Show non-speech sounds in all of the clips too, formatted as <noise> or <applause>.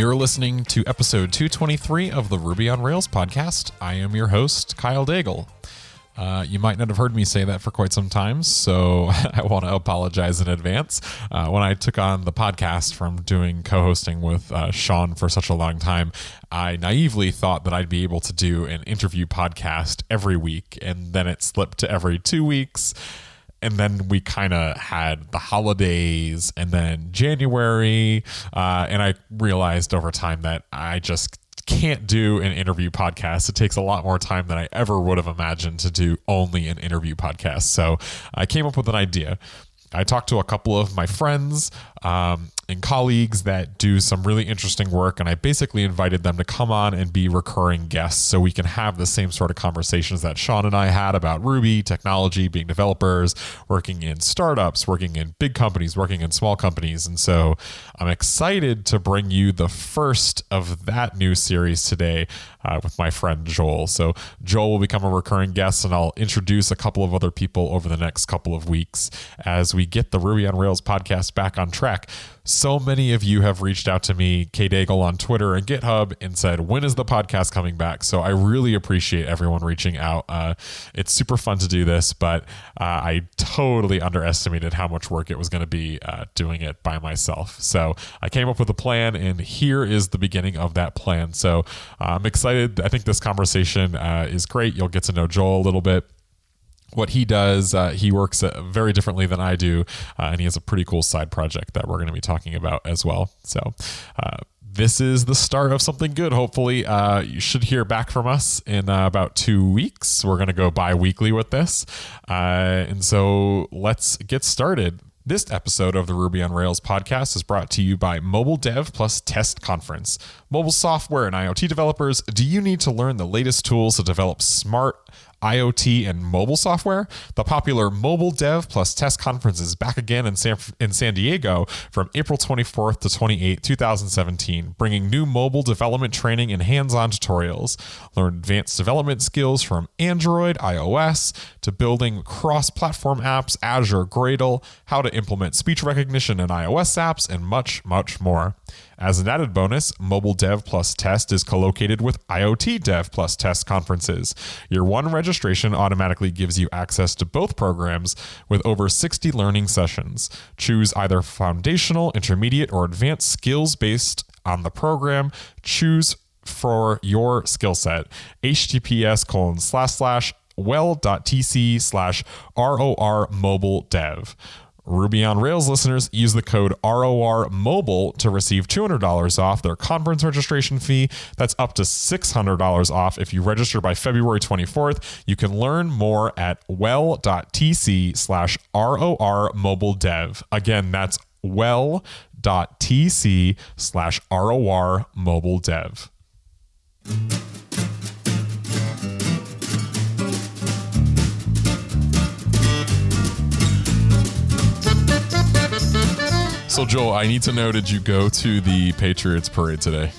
You're listening to episode 223 of the Ruby on Rails podcast. I am your host, Kyle Daigle. Uh, you might not have heard me say that for quite some time, so <laughs> I want to apologize in advance. Uh, when I took on the podcast from doing co hosting with uh, Sean for such a long time, I naively thought that I'd be able to do an interview podcast every week, and then it slipped to every two weeks and then we kind of had the holidays and then January. Uh, and I realized over time that I just can't do an interview podcast. It takes a lot more time than I ever would have imagined to do only an interview podcast. So I came up with an idea. I talked to a couple of my friends um, and colleagues that do some really interesting work. And I basically invited them to come on and be recurring guests so we can have the same sort of conversations that Sean and I had about Ruby, technology, being developers, working in startups, working in big companies, working in small companies. And so I'm excited to bring you the first of that new series today uh, with my friend Joel. So Joel will become a recurring guest, and I'll introduce a couple of other people over the next couple of weeks as we get the Ruby on Rails podcast back on track. So many of you have reached out to me, Daigle on Twitter and GitHub, and said, When is the podcast coming back? So I really appreciate everyone reaching out. Uh, it's super fun to do this, but uh, I totally underestimated how much work it was going to be uh, doing it by myself. So I came up with a plan, and here is the beginning of that plan. So uh, I'm excited. I think this conversation uh, is great. You'll get to know Joel a little bit what he does. Uh, he works uh, very differently than I do, uh, and he has a pretty cool side project that we're going to be talking about as well. So, uh, this is the start of something good. Hopefully, uh, you should hear back from us in about two weeks. We're going to go bi weekly with this. and so, let's get started. This episode of the Ruby on Rails podcast is brought to you by Mobile Dev Plus Test Conference. Mobile software and IoT developers, do you need to learn the latest tools to develop smart, IoT, and mobile software. The popular Mobile Dev Plus Test Conference is back again in San, in San Diego from April 24th to 28th, 2017, bringing new mobile development training and hands on tutorials. Learn advanced development skills from Android, iOS, to building cross platform apps, Azure, Gradle, how to implement speech recognition in iOS apps, and much, much more. As an added bonus, Mobile Dev Plus Test is co-located with IoT Dev Plus Test conferences. Your one registration automatically gives you access to both programs with over 60 learning sessions. Choose either foundational, intermediate, or advanced skills based on the program. Choose for your skill set. https colon slash slash well.tc slash ROR mobile dev. Ruby on Rails listeners use the code ROR Mobile to receive $200 off their conference registration fee. That's up to $600 off if you register by February 24th. You can learn more at well.tc slash ROR Mobile Dev. Again, that's well.tc slash ROR Mobile Dev. So, Joel, I need to know did you go to the Patriots parade today?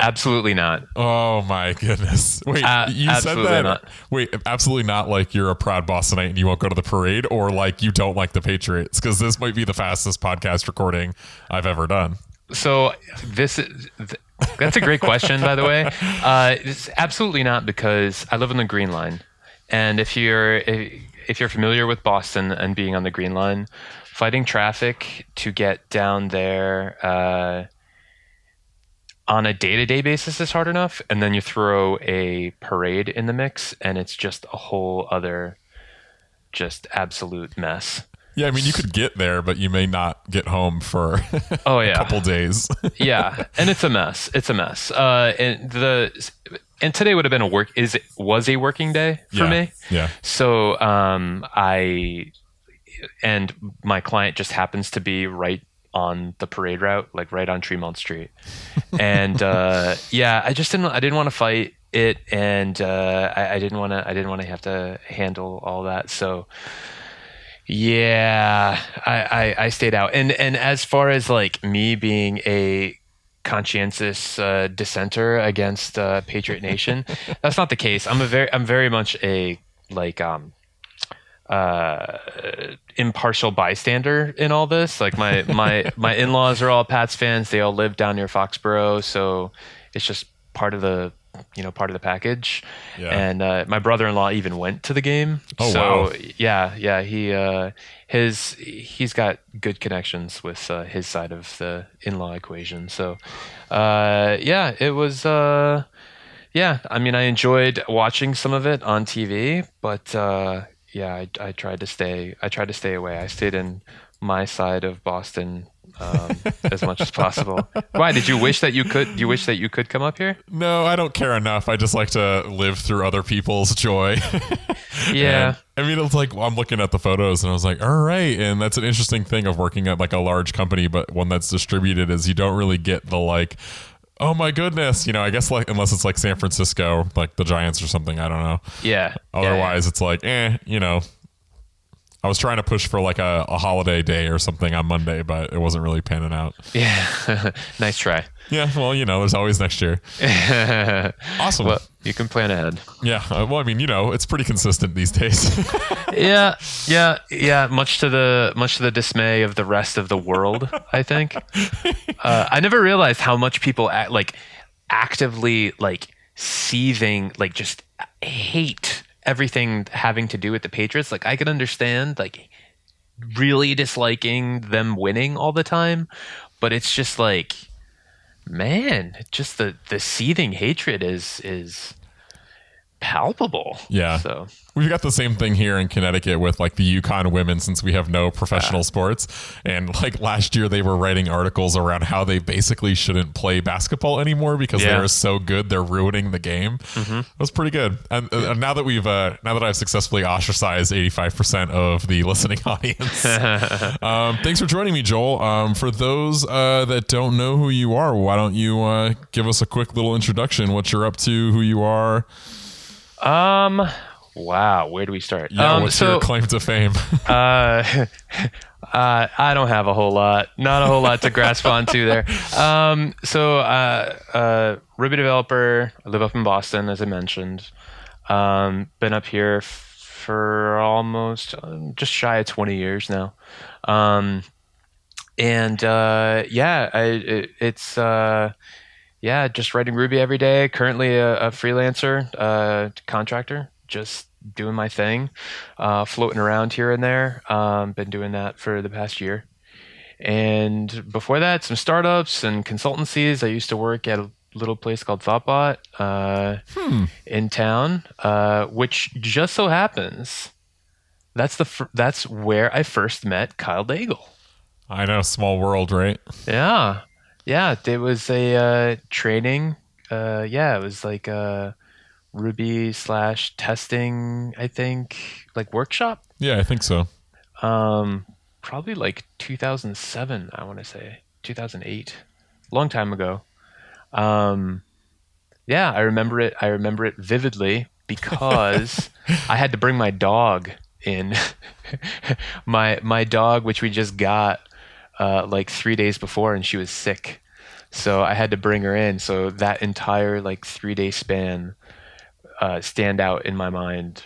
Absolutely not. Oh my goodness! Wait, uh, you said that. Not. Wait, absolutely not. Like you're a proud Bostonite and you won't go to the parade, or like you don't like the Patriots? Because this might be the fastest podcast recording I've ever done. So this is that's a great question, by the way. Uh, it's absolutely not because I live on the Green Line, and if you're if you're familiar with Boston and being on the Green Line, fighting traffic to get down there uh, on a day-to-day basis is hard enough and then you throw a parade in the mix and it's just a whole other just absolute mess. Yeah i mean you could get there but you may not get home for <laughs> oh yeah. a couple days. <laughs> Yeah and it's a mess. It's a mess. Uh, and the and today would have been a work is it was a working day for yeah, me. Yeah. So um i and my client just happens to be right on the parade route, like right on Tremont Street. <laughs> and uh, yeah, I just didn't I didn't want to fight it, and uh, I, I, didn't want to I didn't want to have to handle all that. So yeah, I, I, I stayed out. And and as far as like me being a conscientious uh, dissenter against uh, Patriot Nation, <laughs> that's not the case. I'm a very I'm very much a like um uh, impartial bystander in all this. Like my my <laughs> my in laws are all Pats fans. They all live down near Foxborough, so it's just part of the you know part of the package. Yeah. And uh, my brother-in-law even went to the game. Oh, so, wow. Yeah, yeah. He uh, his he's got good connections with uh, his side of the in-law equation. So uh, yeah, it was. Uh, yeah, I mean, I enjoyed watching some of it on TV, but uh, yeah, I, I tried to stay. I tried to stay away. I stayed in my side of Boston um, <laughs> as much as possible. Why did you wish that you could? Do you wish that you could come up here? No, I don't care enough. I just like to live through other people's joy. <laughs> Yeah. And, I mean, it's like I'm looking at the photos and I was like, all right. And that's an interesting thing of working at like a large company, but one that's distributed is you don't really get the like, oh my goodness, you know, I guess like unless it's like San Francisco, like the Giants or something. I don't know. Yeah. yeah, yeah. Otherwise, it's like, eh, you know. I was trying to push for like a, a holiday day or something on Monday, but it wasn't really panning out. Yeah. <laughs> nice try. Yeah, well, you know, there's always next year. <laughs> Awesome. Well, you can plan ahead. Yeah, uh, well, I mean, you know, it's pretty consistent these days. <laughs> yeah, yeah, yeah. Much to the much to the dismay of the rest of the world, I think. Uh, I never realized how much people act, like actively like seething, like just hate everything having to do with the Patriots. Like I could understand like really disliking them winning all the time, but it's just like, man, just the the seething hatred is is palpable. Yeah. So We've got the same thing here in Connecticut with like the UConn women since we have no professional sports. And like last year, they were writing articles around how they basically shouldn't play basketball anymore because Yeah. they're so good, they're ruining the game. It was pretty good. And, uh, now that we've, uh, now that I've successfully ostracized 85% of the listening <laughs> audience, <laughs> um, thanks for joining me, Joel. Um, for those uh, that don't know who you are, why don't you uh, give us a quick little introduction, what you're up to, who you are? Um. Wow. Where do we start? Yeah, um, what's so, your claim to fame? <laughs> uh, <laughs> uh, I don't have a whole lot. Not a whole lot to grasp <laughs> onto there. Um. So, uh, uh, Ruby developer. I live up in Boston, as I mentioned. Um. Been up here f- for almost um, just shy of twenty years now. Um. And uh, yeah, I it, it's uh yeah, just writing Ruby every day. Currently a, a freelancer, uh, contractor, just doing my thing, uh, floating around here and there. Um, been doing that for the past year. And before that, some startups and consultancies. I used to work at a little place called Thoughtbot uh, in town, uh, which just so happens that's the fir- that's where I first met Kyle Daigle. I know, small world, right? Yeah. Yeah. It was a uh, training. Uh, yeah. It was like a Ruby slash testing, I think, like workshop. Yeah, I think so. Um, probably like 2007, I want to say. 2008. Long time ago. Um, yeah, I remember it. I remember it vividly because <laughs> I had to bring my dog in. <laughs> my my dog, which we just got uh, like three days before, and she was sick, so I had to bring her in. So that entire like three day span uh, stand out in my mind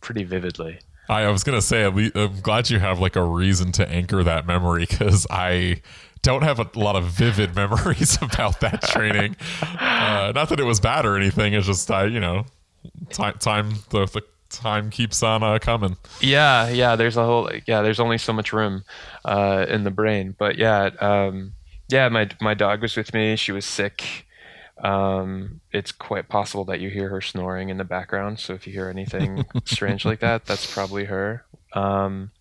pretty vividly. I, I was gonna say, at least, I'm glad you have like a reason to anchor that memory because I don't have a lot of vivid <laughs> memories about that training. uh, not that it was bad or anything. It's just I, you know, time, time, the, the time keeps on uh, coming. Yeah, yeah. There's a whole yeah. There's only so much room uh, in the brain, but yeah, um, yeah. My my dog was with me. She was sick. Um, it's quite possible that you hear her snoring in the background. So if you hear anything <laughs> strange like that, that's probably her. Um,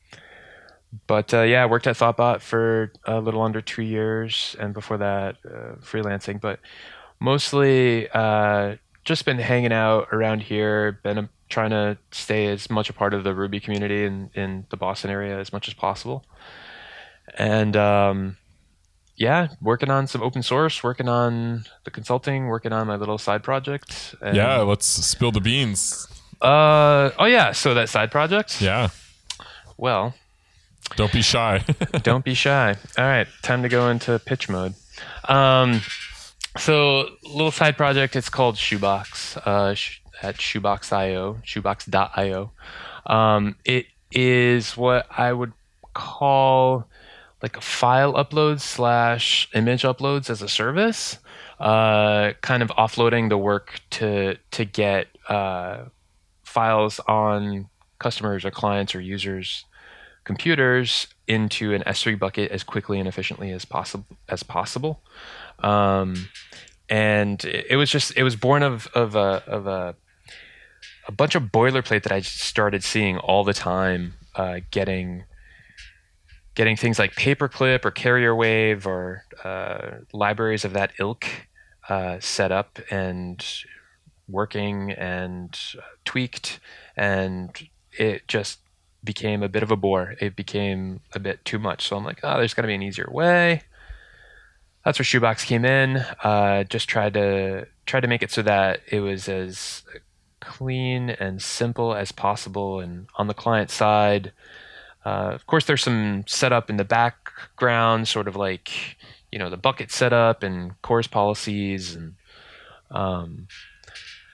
but uh, yeah, I worked at Thoughtbot for a little under two years, and before that, uh, freelancing. But mostly uh, just been hanging out around here. Been um, trying to stay as much a part of the Ruby community in in the Boston area as much as possible. And um, yeah, working on some open source, working on the consulting, working on my little side project. Yeah, let's spill the beans. Uh oh yeah. So that side project. Yeah, Well, don't be shy. <laughs> don't be shy. All right, time to go into pitch mode. Um, so little side project. It's called Shubox. Uh, sh- at shubox.io, shubox.io. Um, it is what I would call like a file upload slash image uploads as a service, uh, kind of offloading the work to to get uh, files on customers or clients or users computers into an S3 bucket as quickly and efficiently as possible as possible. Um, and it was just it was born of of a of a a bunch of boilerplate that I started seeing all the time, uh, getting getting things like paperclip or CarrierWave or uh, libraries of that ilk uh, set up and working and tweaked. And it just became a bit of a bore. It became a bit too much. So i'm like oh there's got to be an easier way. That's where shubox came in. Uh, just tried to try to make it so that it was as clean and simple as possible and on the client side uh, of course, there's some setup in the background, sort of like you know the bucket setup and CORS policies and um,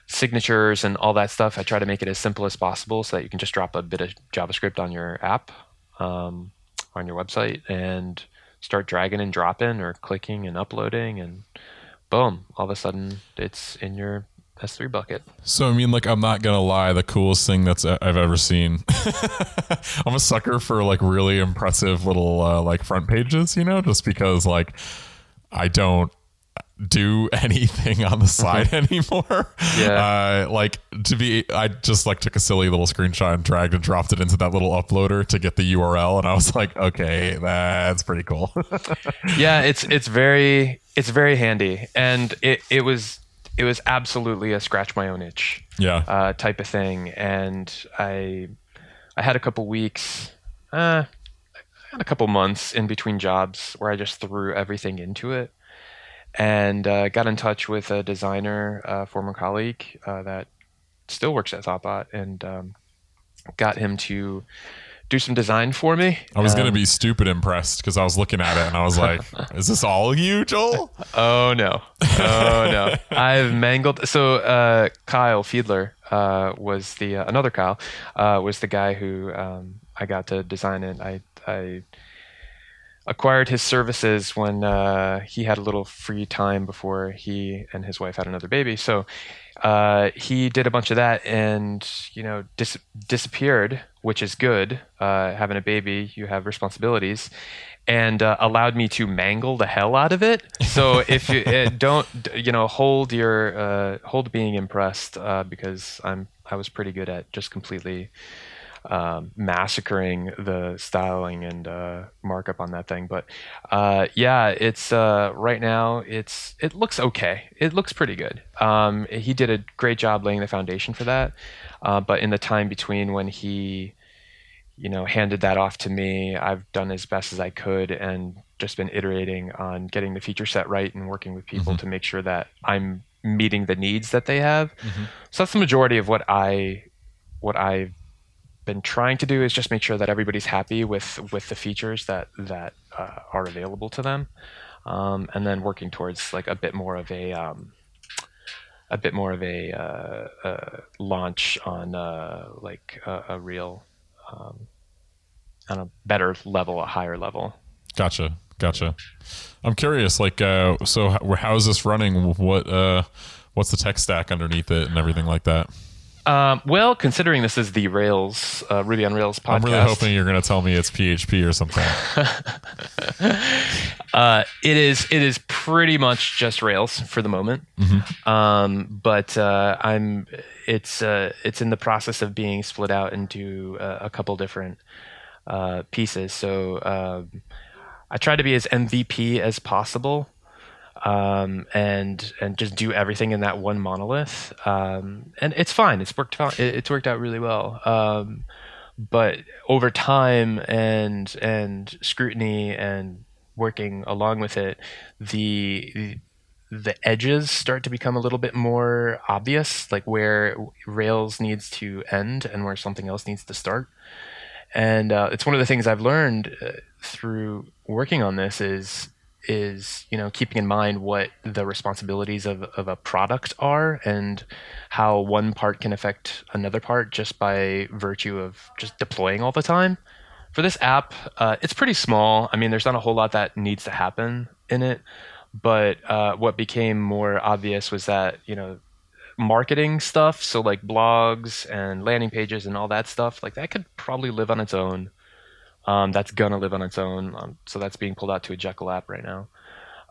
signatures and all that stuff. I try to make it as simple as possible so that you can just drop a bit of JavaScript on your app, um, on your website, and start dragging and dropping or clicking and uploading, and boom, all of a sudden it's in your S3 bucket. So I mean, like, I'm not gonna lie. The coolest thing that's uh, I've ever seen. <laughs> I'm a sucker for like really impressive little uh, like front pages, you know, just because like I don't do <laughs> anything on the side anymore. Yeah. Uh, like to be, I just like took a silly little screenshot and dragged and dropped it into that little uploader to get the URL, and I was like, okay, that's pretty cool. <laughs> yeah, it's it's very it's very handy, and it it was it was absolutely a scratch my own itch yeah. uh, type of thing. And i i had a couple weeks uh, I had a couple months in between jobs where i just threw everything into it and uh, got in touch with a designer a former colleague uh, that still works at thoughtbot and um, got him to do some design for me. I was um, gonna be stupid impressed because I was looking at it and I was like, <laughs> "Is this all you, Joel?" Oh no, oh no! <laughs> I've mangled. So uh, Kyle Fiedler uh, was the uh, another Kyle uh, was the guy who um, I got to design it. I I acquired his services when uh, he had a little free time before he and his wife had another baby. So uh, he did a bunch of that and you know dis- disappeared which is good. Uh, having a baby, you have responsibilities, and uh, allowed me to mangle the hell out of it. So <laughs> if you uh, don't, you know, hold your uh, hold being impressed uh, because I'm I was pretty good at just completely um, massacring the styling and uh, markup on that thing. But uh, yeah, it's uh, right now. It's it looks okay. It looks pretty good. Um, he did a great job laying the foundation for that. Uh, but in the time between when he, you know, handed that off to me, I've done as best as I could and just been iterating on getting the feature set right and working with people mm-hmm. to make sure that I'm meeting the needs that they have. Mm-hmm. So that's the majority of what I what I've been trying to do is just make sure that everybody's happy with with the features that that uh, are available to them, um, and then working towards like a bit more of a um, a bit more of a, uh, launch on uh, like a, a real um, on a better level, a higher level. Gotcha, gotcha. I'm curious, like, uh, so how, how is this running? What uh, what's the tech stack underneath it and everything like that? Um, well, considering this is the Rails uh, Ruby on Rails podcast, I'm really hoping you're going to tell me it's PHP or something. <laughs> uh, it is. It is pretty much just Rails for the moment. Mm-hmm. Um, but uh, I'm. It's uh, it's in the process of being split out into uh, a couple different uh, pieces. So um, I try to be as MVP as possible um, and and just do everything in that one monolith. Um, and it's fine. It's worked. It's worked out really well. Um, but over time and and scrutiny and working along with it, the the edges start to become a little bit more obvious, like where Rails needs to end and where something else needs to start. And uh, it's one of the things I've learned uh, through working on this is is you know keeping in mind what the responsibilities of, of a product are and how one part can affect another part just by virtue of just deploying all the time. For this app uh, it's pretty small. I mean there's not a whole lot that needs to happen in it but uh, what became more obvious was that you know marketing stuff so like blogs and landing pages and all that stuff like that could probably live on its own um, that's gonna live on its own. Um, so that's being pulled out to a Jekyll app right now,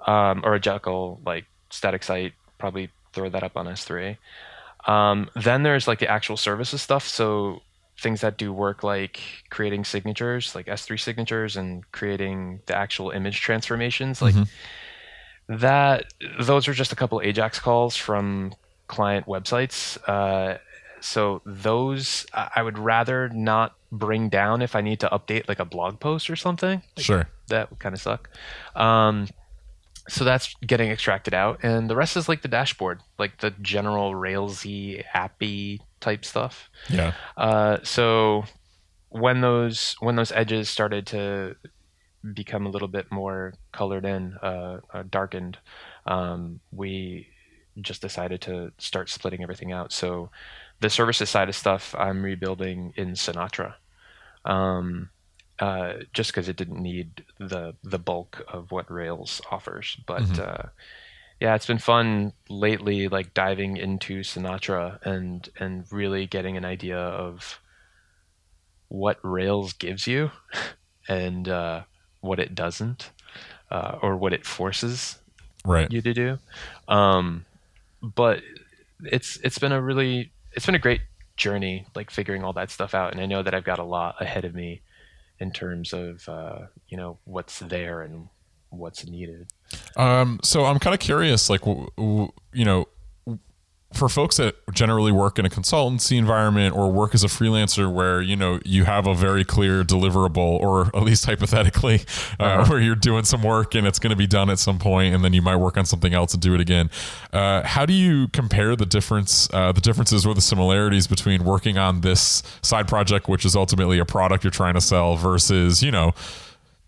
um, or a Jekyll like static site. Probably throw that up on S3. Um, then there's like the actual services stuff. So things that do work like creating signatures, like S3 signatures, and creating the actual image transformations, like mm-hmm. that. Those are just a couple Ajax calls from client websites. Uh, so those I would rather not bring down if I need to update like a blog post or something. Like sure. That would kind of suck. Um, so that's getting extracted out, and the rest is like the dashboard, like the general Railsy appy type stuff. Yeah. Uh, so when those when those edges started to become a little bit more colored in, uh, uh, darkened, um, we just decided to start splitting everything out. So the services side of stuff I'm rebuilding in Sinatra, um, uh, just because it didn't need the the bulk of what Rails offers. But mm-hmm. uh, yeah, it's been fun lately, like diving into Sinatra and and really getting an idea of what Rails gives you <laughs> and uh, what it doesn't, uh, or what it forces right. you to do. Um, but it's it's been a really it's been a great journey, like figuring all that stuff out. And I know that I've got a lot ahead of me in terms of uh, you know what's there and what's needed. Um, so I'm kind of curious, like w- w- you know, for folks that generally work in a consultancy environment or work as a freelancer where you know you have a very clear deliverable or at least hypothetically uh, uh-huh. where you're doing some work and it's going to be done at some point and then you might work on something else and do it again uh, how do you compare the difference uh, the differences or the similarities between working on this side project which is ultimately a product you're trying to sell versus you know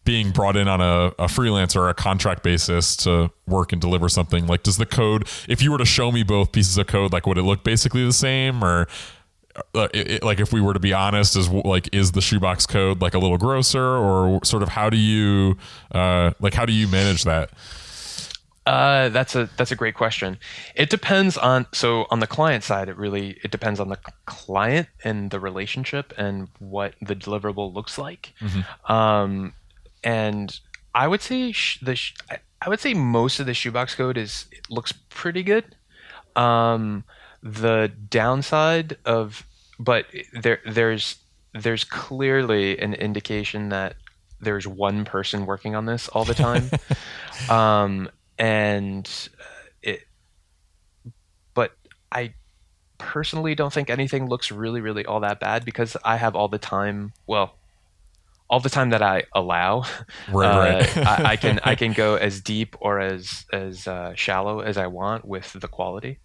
being brought in on a, a freelance or a contract basis to work and deliver something like does the code if you were to show me both pieces of code like would it look basically the same or uh, it, it, like if we were to be honest is like is the Shubox code like a little grosser or sort of how do you uh, like how do you manage that uh, that's a that's a great question. It depends on so on the client side, it really it depends on the client and the relationship and what the deliverable looks like. Mm-hmm. Um, and I would say sh- the sh- I would say most of the Shubox code is looks pretty good. Um, the downside of but there there's there's clearly an indication that there's one person working on this all the time <laughs> um, and it but i personally don't think anything looks really really all that bad because i have all the time well all the time that I allow. <laughs> Right, uh, right. I, I, can I <laughs> can go as deep or as as uh, shallow as I want with the quality.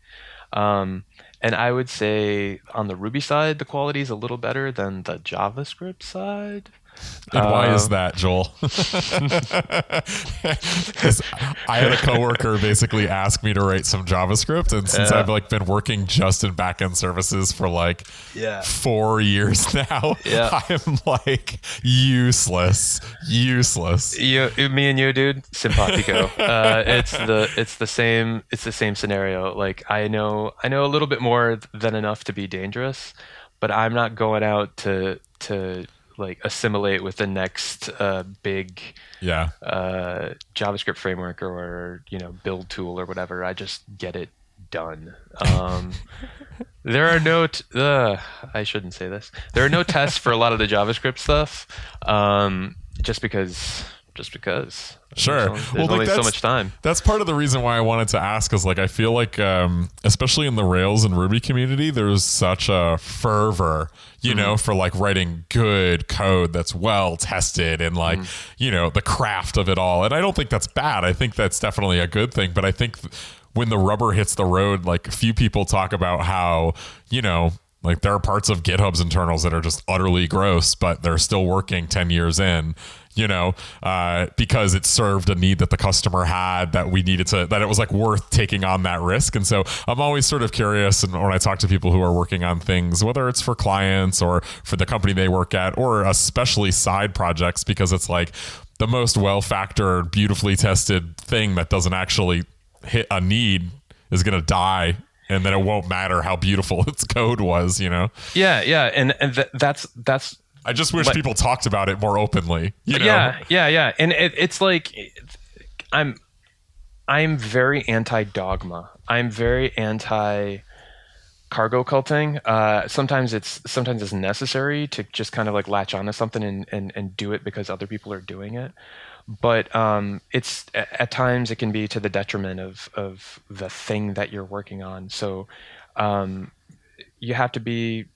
Um, and I would say on the Ruby side, the quality is a little better than the JavaScript side. And why is um, that, Joel? <laughs> I had a coworker basically ask me to write some JavaScript, and since yeah. I've like been working just in backend services for like yeah. four years <laughs> now, yeah. I'm like useless, useless. You, me and you, dude, simpatico. uh, it's the it's the same it's the same scenario. Like I know I know a little bit more than enough to be dangerous, but I'm not going out to to like assimilate with the next uh, big yeah uh, JavaScript framework or you know build tool or whatever. I just get it done. Um, <laughs> there are no t- uh, I shouldn't say this. There are no tests for a lot of the JavaScript stuff, um, just because just because. Sure. There's well, only like so much time. That's part of the reason why I wanted to ask is like I feel like um, especially in the Rails and Ruby community, there's such a fervor, you mm-hmm. know, for like writing good code that's well tested and like, mm you know, the craft of it all. And I don't think that's bad. I think that's definitely a good thing. But I think when the rubber hits the road, like few people talk about how, you know, Like there are parts of GitHub's internals that are just utterly gross, but they're still working 10 years in, you know, uh, because it served a need that the customer had that we needed to, that it was like worth taking on that risk. And so I'm always sort of curious. And when I talk to people who are working on things, whether it's for clients or for the company they work at, or especially side projects, because it's like the most well factored, beautifully tested thing that doesn't actually hit a need is going to die and then it won't matter how beautiful <laughs> its code was you know Yeah, yeah, and and th- that's that's i just wish But- people talked about it more openly you know yeah, yeah, yeah, and it, it's like I'm I'm very anti dogma. I'm very anti cargo culting. Uh, sometimes it's sometimes it's necessary to just kind of like latch onto something and, and, and do it because other people are doing it. But um, it's at times it can be to the detriment of of the thing that you're working on. So um, you have to be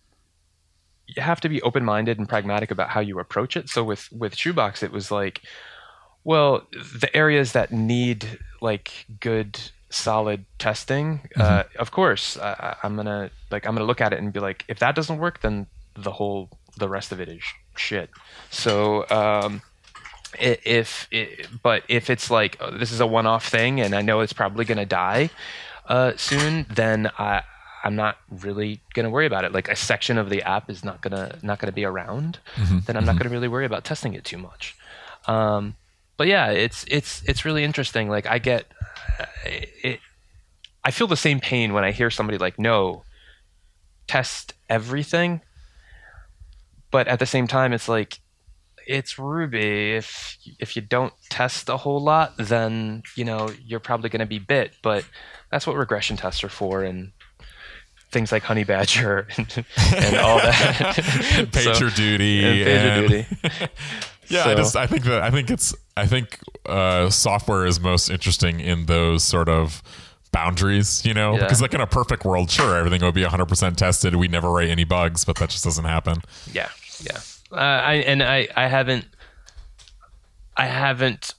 you have to be open minded and pragmatic about how you approach it. So with with Shubox, it was like, well, the areas that need like good solid testing, uh, of course, I, I'm gonna like I'm gonna look at it and be like, if that doesn't work, then the whole the rest of it is shit. So. Um, if it, but if it's like oh, this is a one-off thing and I know it's probably going to die uh, soon, then I I'm not really going to worry about it. Like a section of the app is not gonna not gonna be around, then I'm not going to really worry about testing it too much. Um, but yeah, it's it's it's really interesting. Like I get uh, it. I feel the same pain when I hear somebody like, "No, test everything." But at the same time, it's like it's Ruby. If if you don't test a whole lot, then you know you're probably going to be bit. But that's what regression tests are for, and things like Honeybadger <laughs> and, and all <laughs> that. <laughs> Pager So- duty and pager and- duty. yeah i just i think that i think it's i think uh software is most interesting in those sort of boundaries you know Yeah. because like in a perfect world sure everything would be 100% tested we never write any bugs but that just doesn't happen Yeah, yeah. Uh, I and I I haven't I haven't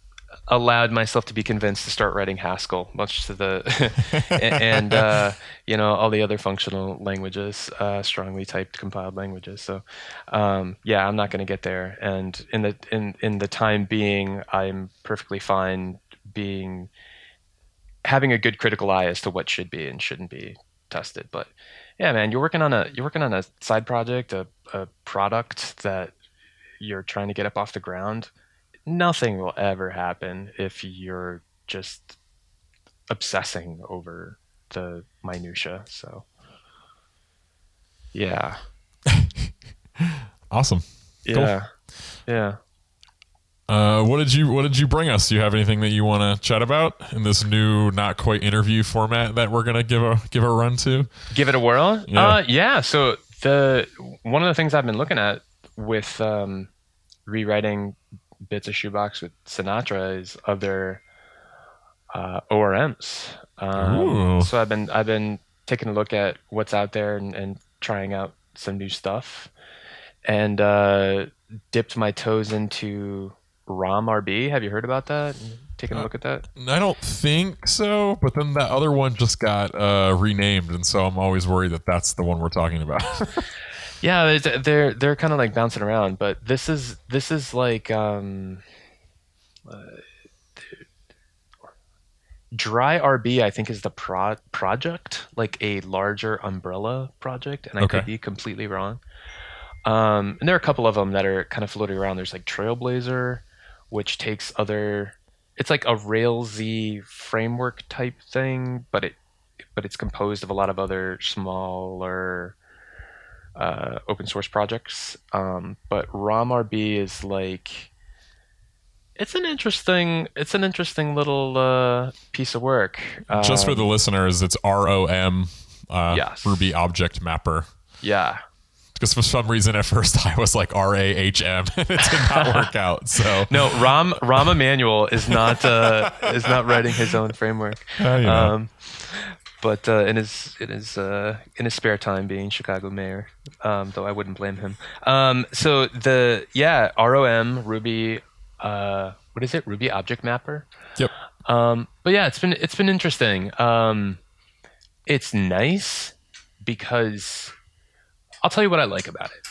allowed myself to be convinced to start writing Haskell, much to the <laughs> <laughs> and uh, you know all the other functional languages, uh, strongly typed compiled languages. So um, yeah, I'm not going to get there. And in the in in the time being, I'm perfectly fine being having a good critical eye as to what should be and shouldn't be tested. But yeah, man, you're working on a you're working on a side project, a, a product that you're trying to get up off the ground. Nothing will ever happen if you're just obsessing over the minutia. So yeah, <laughs> awesome yeah, yeah. uh what did you what did you bring us do you have anything that you want to chat about in this new not quite interview format that we're gonna give a give a run to give it a whirl. Yeah. Uh, yeah. So the one of the things I've been looking at with um, rewriting bits of Shubox with Sinatra's other uh, ORMs. Um, so I've been I've been taking a look at what's out there and, and trying out some new stuff, and uh, dipped my toes into ROM RB. Have you heard about that? Taking a look at that. I don't think so, but then that other one just got uh, renamed, and so I'm always worried that that's the one we're talking about. <laughs> Yeah, they're they're, kind of like bouncing around, but this is this is like um, uh, Dry RB. I think is the pro- project, like a larger umbrella project, and I Okay. could be completely wrong. Um, and there are a couple of them that are kind of floating around. There's like Trailblazer, which takes other. It's like a Railsy framework type thing, but it but it's composed of a lot of other smaller uh, open source projects. Um, but RomRB is like it's an interesting it's an interesting little uh, piece of work. Just for Um, the listeners, it's R O M uh, Yes. Ruby Object Mapper. yeah Because for some reason at first <laughs> I was like R A H M, <laughs> and it did not <laughs> work out. So no Rahm Rahm Emanuel is not uh, is not writing his own framework. Uh, know. Um, but uh, in his in his uh, in his spare time, being Chicago mayor, um, though I wouldn't blame him. Um, so the yeah ROM Ruby, uh, what is it? Ruby Object Mapper. yep. Um, but yeah, it's been it's been interesting. Um, it's nice because I'll tell you what I like about it.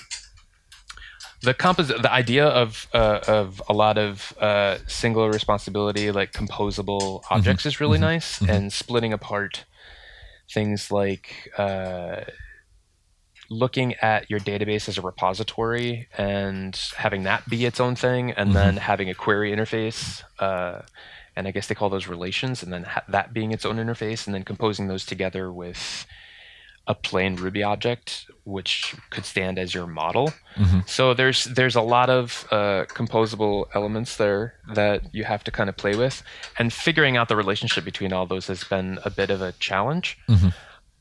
The compos- the idea of uh, of a lot of uh, single responsibility, like composable objects, is really nice, and splitting apart things like uh, looking at your database as a repository and having that be its own thing, and then having a query interface. Uh, and I guess they call those relations, and then ha- that being its own interface, and then composing those together with a plain Ruby object, which could stand as your model. So there's there's a lot of uh, composable elements there that you have to kind of play with, and figuring out the relationship between all those has been a bit of a challenge.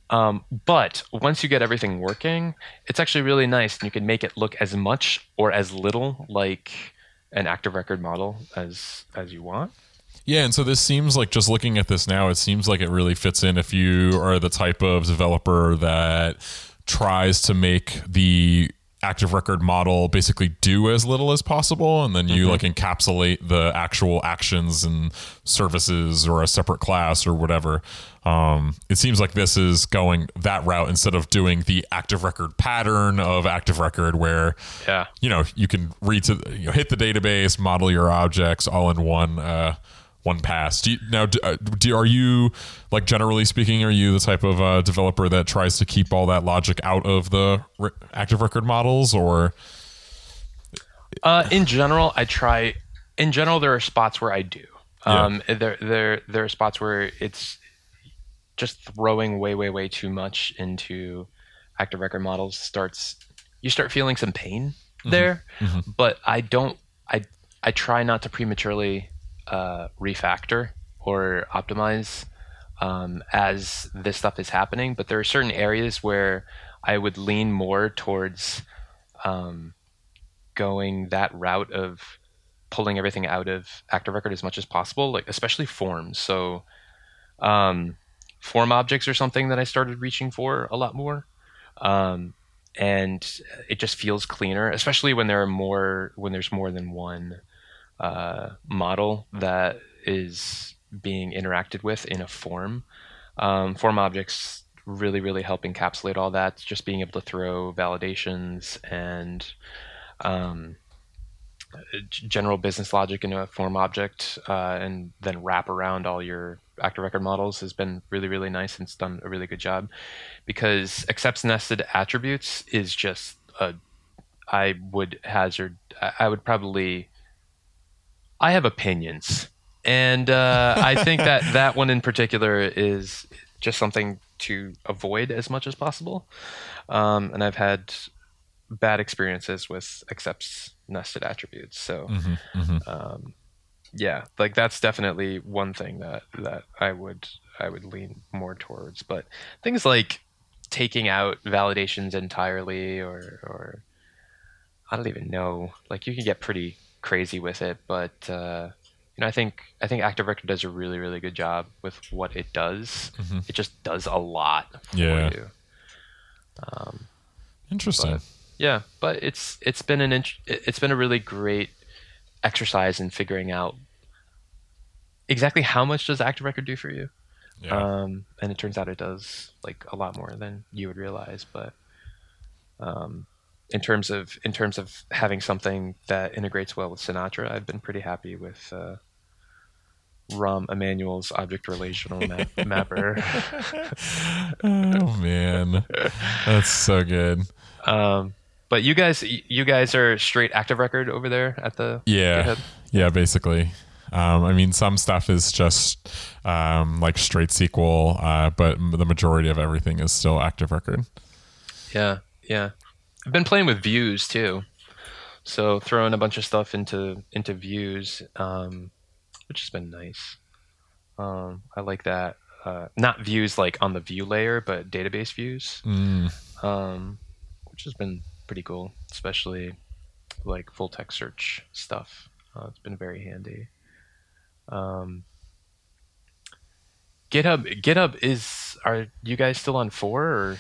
Um, but once you get everything working, it's actually really nice, and you can make it look as much or as little like an active record model as as you want. Yeah, and so this seems like just looking at this now, it seems like it really fits in if you are the type of developer that tries to make the active record model basically do as little as possible and then you like encapsulate the actual actions and services or a separate class or whatever um, it seems like this is going that route instead of doing the active record pattern of active record where Yeah. you know you can read to you know, hit the database model your objects all in one uh one pass do you, now do, uh, do are you like generally speaking are you the type of uh, developer that tries to keep all that logic out of the re- active record models or Uh, in general, I try. In general, there are spots where I do. Um, there, there, there are spots where it's just throwing way, way, way too much into active record models. Starts, you start feeling some pain there. But I don't. I, I try not to prematurely uh, refactor or optimize um, as this stuff is happening. But there are certain areas where I would lean more towards. Um, going that route of pulling everything out of active record as much as possible like especially forms so um, form objects are something that i started reaching for a lot more um, and it just feels cleaner especially when there are more when there's more than one uh, model that is being interacted with in a form. Um, form objects really really help encapsulate all that just being able to throw validations and um, general business logic into a form object uh, and then wrap around all your active record models has been really really nice and it's done a really good job. Because accepts nested attributes is just a i would hazard i I would probably i have opinions and uh, i think that <laughs> that one in particular is just something to avoid as much as possible um, and i've had bad experiences with accepts nested attributes. So um, yeah, like that's definitely one thing that that I would I would lean more towards. But things like taking out validations entirely or or I don't even know. Like you can get pretty crazy with it, but uh, you know, I think I think Active Record does a really really good job with what it does. It just does a lot for Yeah. you. interesting But- Yeah, but it's it's been an int- it's been a really great exercise in figuring out exactly how much does Active Record do for you. yeah Um, and it turns out it does like a lot more than you would realize. But um, in terms of in terms of having something that integrates well with Sinatra, I've been pretty happy with uh, Rom Emanuel's object relational map- <laughs> mapper. oh man that's so good Um, but you guys, you guys are straight Active Record over there at the Yeah. GitHub? Yeah, basically. Um, I mean, some stuff is just um, like straight SQL, uh, but m- the majority of everything is still active record. Yeah, yeah. I've been playing with views too, so throwing a bunch of stuff into into views, um, which has been nice. Um, I like that. Uh, not views like on the view layer, but database views, Mm, um, which has been pretty cool, especially like full text search stuff. Uh, it's been very handy. Um, GitHub, GitHub is. Are you guys still on four or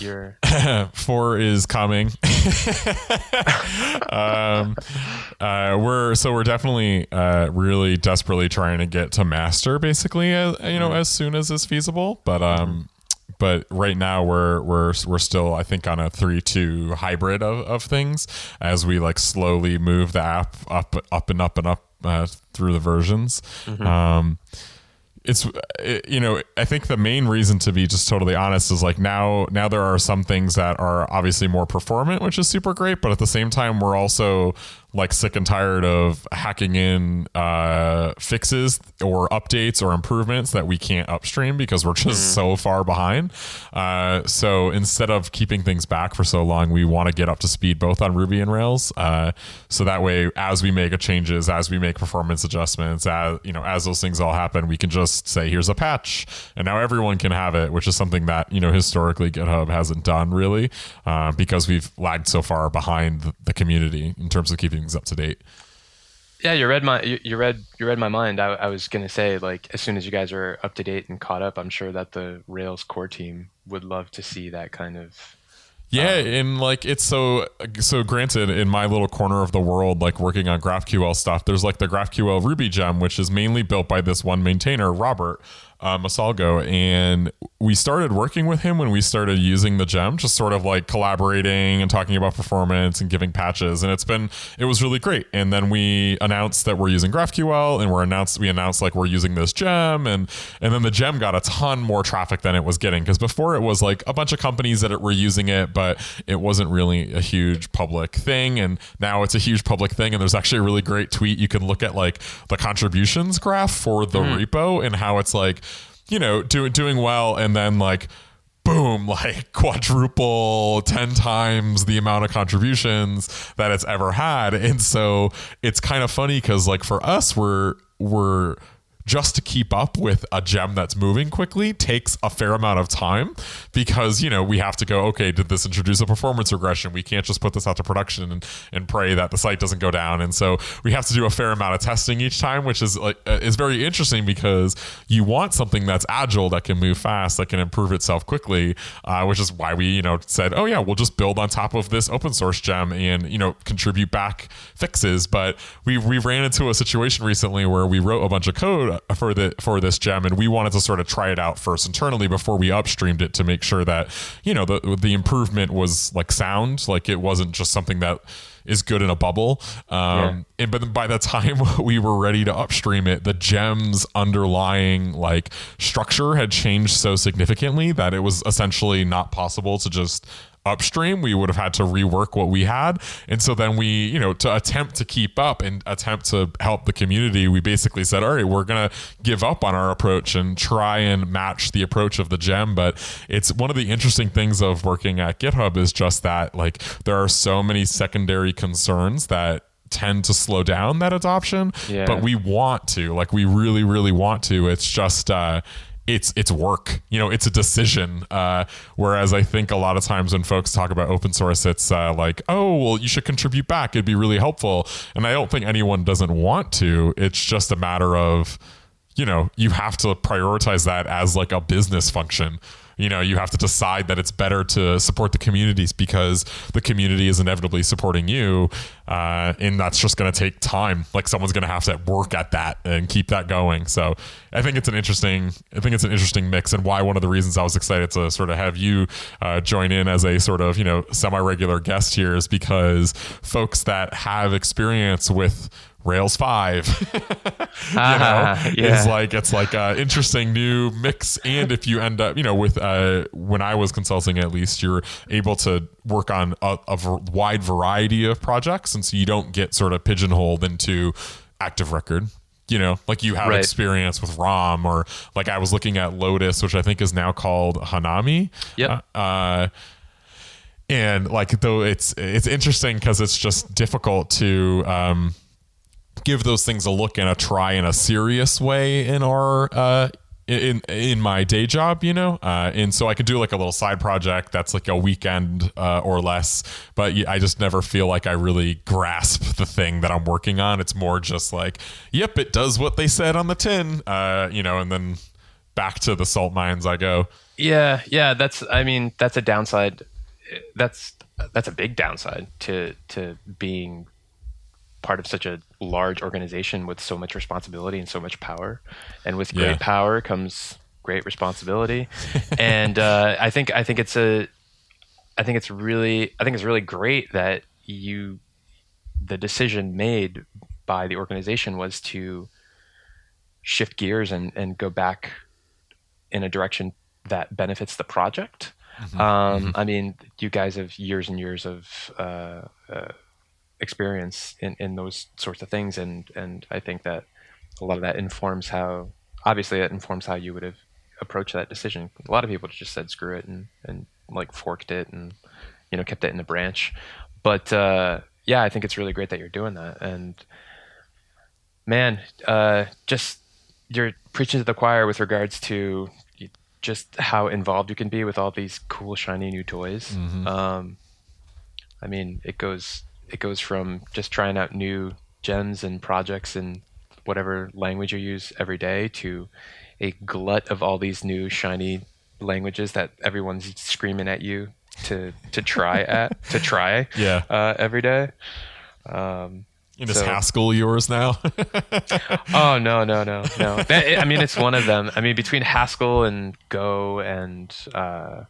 you're? <laughs> four is coming. <laughs> um, uh, we're so we're definitely uh, really desperately trying to get to master, basically, as, you know, as soon as is feasible. But um, but right now we're we're we're still I think on a three two hybrid of, of things as we like slowly move the app up up and up and up uh, through the versions. Mm-hmm. Um, it's it, you know i think the main reason to be just totally honest is like now now there are some things that are obviously more performant which is super great but at the same time we're also like sick and tired of hacking in uh, fixes or updates or improvements that we can't upstream because we're just so far behind. Uh, so instead of keeping things back for so long, we want to get up to speed both on Ruby and Rails. Uh, so that way, as we make changes, as we make performance adjustments, as you know, as those things all happen, we can just say, "Here's a patch," and now everyone can have it, which is something that you know historically GitHub hasn't done really uh, because we've lagged so far behind the community in terms of keeping things up to date. Yeah, you read my you, you read you read my mind. I, I was gonna say like as soon as you guys are up to date and caught up, I'm sure that the Rails core team would love to see that kind of yeah, um, and like it's so so granted in my little corner of the world, like working on GraphQL stuff, there's like the GraphQL Ruby gem, which is mainly built by this one maintainer, Robert uh, Mosolgo, and we started working with him when we started using the gem, just sort of like collaborating and talking about performance and giving patches, and it's been it was really great. And then we announced that we're using GraphQL, and we're announced we announced like we're using this gem, and and then the gem got a ton more traffic than it was getting because before it was like a bunch of companies that were using it, but it wasn't really a huge public thing, and now it's a huge public thing. And there's actually a really great tweet you can look at like the contributions graph for the repo and how it's like you know, doing doing well, and then like boom, <laughs> like quadruple 10 times the amount of contributions that it's ever had. And so it's kind of funny because like for us, we're we're just to keep up with a gem that's moving quickly takes a fair amount of time because you know we have to go okay did this introduce a performance regression? We can't just put this out to production and, and pray that the site doesn't go down. And so we have to do a fair amount of testing each time which is like uh, is very interesting because you want something that's agile that can move fast that can improve itself quickly uh, which is why we you know said oh yeah we'll just build on top of this open source gem and you know contribute back fixes. But we we ran into a situation recently where we wrote a bunch of code for the for this gem, and we wanted to sort of try it out first internally before we upstreamed it to make sure that you know the the improvement was like sound, like it wasn't just something that is good in a bubble. Um, yeah. And but by the <laughs> time we were ready to upstream it, the gem's underlying like structure had changed so significantly that it was essentially not possible to just upstream we would have had to rework what we had. And so then we you know to attempt to keep up and attempt to help the community we basically said all right we're gonna give up on our approach and try and match the approach of the gem. But it's one of the interesting things of working at github is just that like there are so many secondary concerns that tend to slow down that adoption yeah. but we want to like we really really want to. It's just uh it's it's work you know it's a decision. Uh, whereas i think a lot of times when folks talk about open source it's uh, like oh well you should contribute back. It'd be really helpful. And i don't think anyone doesn't want to. It's just a matter of you know you have to prioritize that as like a business function you know you have to decide that it's better to support the communities because the community is inevitably supporting you uh, and that's just going to take time. Like someone's going to have to work at that and keep that going. So i think it's an interesting i think it's an interesting mix and why one of the reasons i was excited to sort of have you uh, join in as a sort of you know semi-regular guest here is because folks that have experience with Rails five. <laughs> you know, yeah. is like it's like a interesting new mix. And if you end up, you know, with uh, when I was consulting, at least you're able to work on a, a wide variety of projects, and so you don't get sort of pigeonholed into active record you know, like you have right. experience with ROM or like I was looking at Lotus, which I think is now called Hanami. Yeah. Uh, uh, and like though it's it's interesting because it's just difficult to um, give those things a look and a try in a serious way in our uh, in in my day job, you know, uh, and so I could do like a little side project that's like a weekend uh, or less, but I just never feel like I really grasp the thing that I'm working on. It's more just like, yep, it does what they said on the tin, uh, you know, and then back to the salt mines I go. Yeah, yeah, that's. I mean, that's a downside. That's that's a big downside to to being part of such a large organization with so much responsibility and so much power. And with great yeah. power comes great responsibility, <laughs> and uh, I think I think it's a I think it's really I think it's really great that you the decision made by the organization was to shift gears and, and go back in a direction that benefits the project. Mm-hmm. Um, mm-hmm. I mean, you guys have years and years of uh, uh, experience in, in those sorts of things, and and I think that a lot of that informs how. Obviously, it informs how you would have approached that decision. A lot of people just said screw it and and like forked it and you know kept it in the branch. But uh, yeah, I think it's really great that you're doing that. And man, uh, just you're preaching to the choir with regards to just how involved you can be with all these cool shiny new toys. Mm-hmm. Um, I mean, it goes it goes from just trying out new gems and projects in whatever language you use every day to a glut of all these new shiny languages that everyone's screaming at you to to try <laughs> at to try yeah uh, every day. Um, in this so, Haskell yours now? <laughs> oh no no no no! I mean, it's one of them. I mean, between Haskell and Go and uh,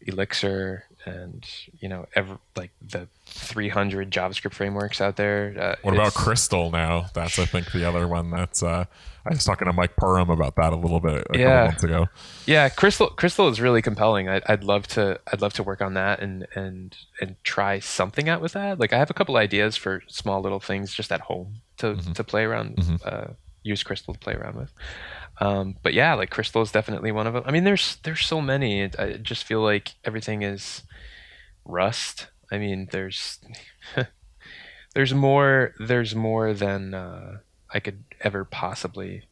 Elixir and you know, ever like the 300 JavaScript frameworks out there. Uh, what about Crystal now? That's I think the other one that's uh, I was talking to Mike Perham about that a little bit a yeah. couple months ago. Yeah, Crystal Crystal is really compelling. I'd, I'd love to I'd love to work on that and and and try something out with that. Like I have a couple ideas for small little things just at home to mm-hmm. to play around. Mm-hmm. Uh, use Crystal to play around with. Um, but yeah, like Crystal is definitely one of them. I mean, there's there's so many. I just feel like everything is Rust. I mean, there's <laughs> there's more there's more than uh, I could ever possibly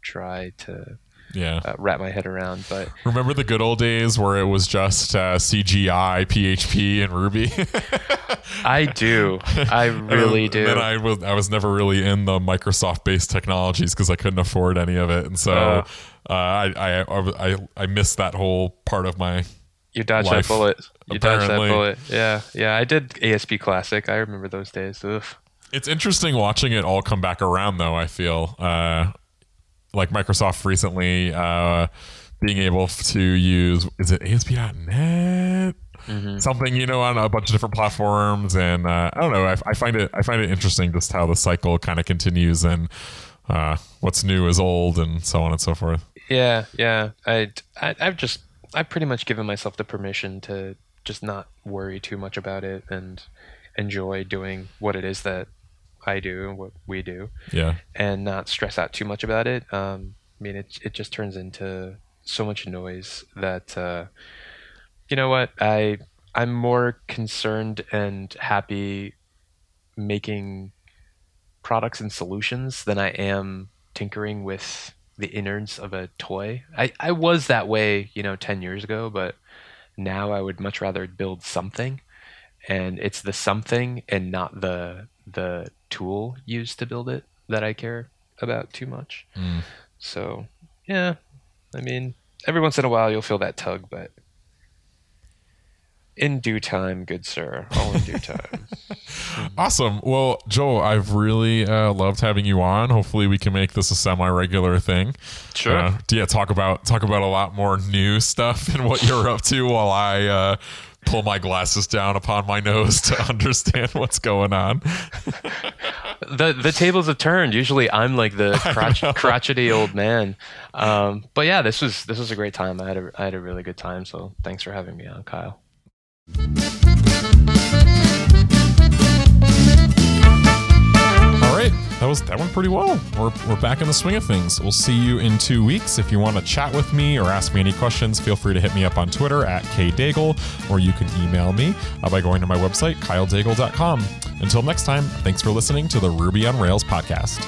try to yeah. uh, wrap my head around but remember the good old days where it was just uh, cgi php and ruby? <laughs> I do. I <laughs> really and do. then i was i was never really in the microsoft based technologies because i couldn't afford any of it. And so uh, uh I, I i i missed that whole part of my you dodged life, that bullet. You apparently. dodged that bullet. Yeah yeah. I did asp classic. I remember those days. Oof. It's interesting watching it all come back around, though. I feel. Uh, like Microsoft recently uh, being able to use is it ASP.NET mm-hmm. something you know on a bunch of different platforms, and uh, I don't know. I, I, find it I find it interesting just how the cycle kind of continues and uh, what's new is old, and so on and so forth. Yeah, yeah. I, I I've just I've pretty much given myself the permission to just not worry too much about it and enjoy doing what it is that I do and what we do. Yeah. And not stress out too much about it. Um, I mean, it it just turns into so much noise that uh, you know what I I'm more concerned and happy making products and solutions than I am tinkering with the innards of a toy. I, I was that way, you know, 10 years ago, but now I would much rather build something and it's the something and not the the tool used to build it that I care about too much. Mm. So, yeah, I mean, every once in a while you'll feel that tug, but in due time, good sir. All in due time. <laughs> awesome. Well, Joel, I've really uh, loved having you on. Hopefully, we can make this a semi-regular thing. Sure. Uh, yeah, talk about talk about a lot more new stuff <laughs> and what you're up to while I uh, pull my glasses down upon my nose to <laughs> understand what's going on. the the tables have turned. Usually, I'm like the <laughs> crotch, crotchety old man. Um, but yeah, this was this was a great time. I had a I had a really good time. So thanks for having me on, Kyle. That was that went pretty well. We're, we're back in the swing of things. We'll see you in two weeks. If you want to chat with me or ask me any questions, feel free to hit me up on Twitter at kdaigle, or you can email me uh, by going to my website, kyledaigle.com. Until next time, thanks for listening to the Ruby on Rails podcast.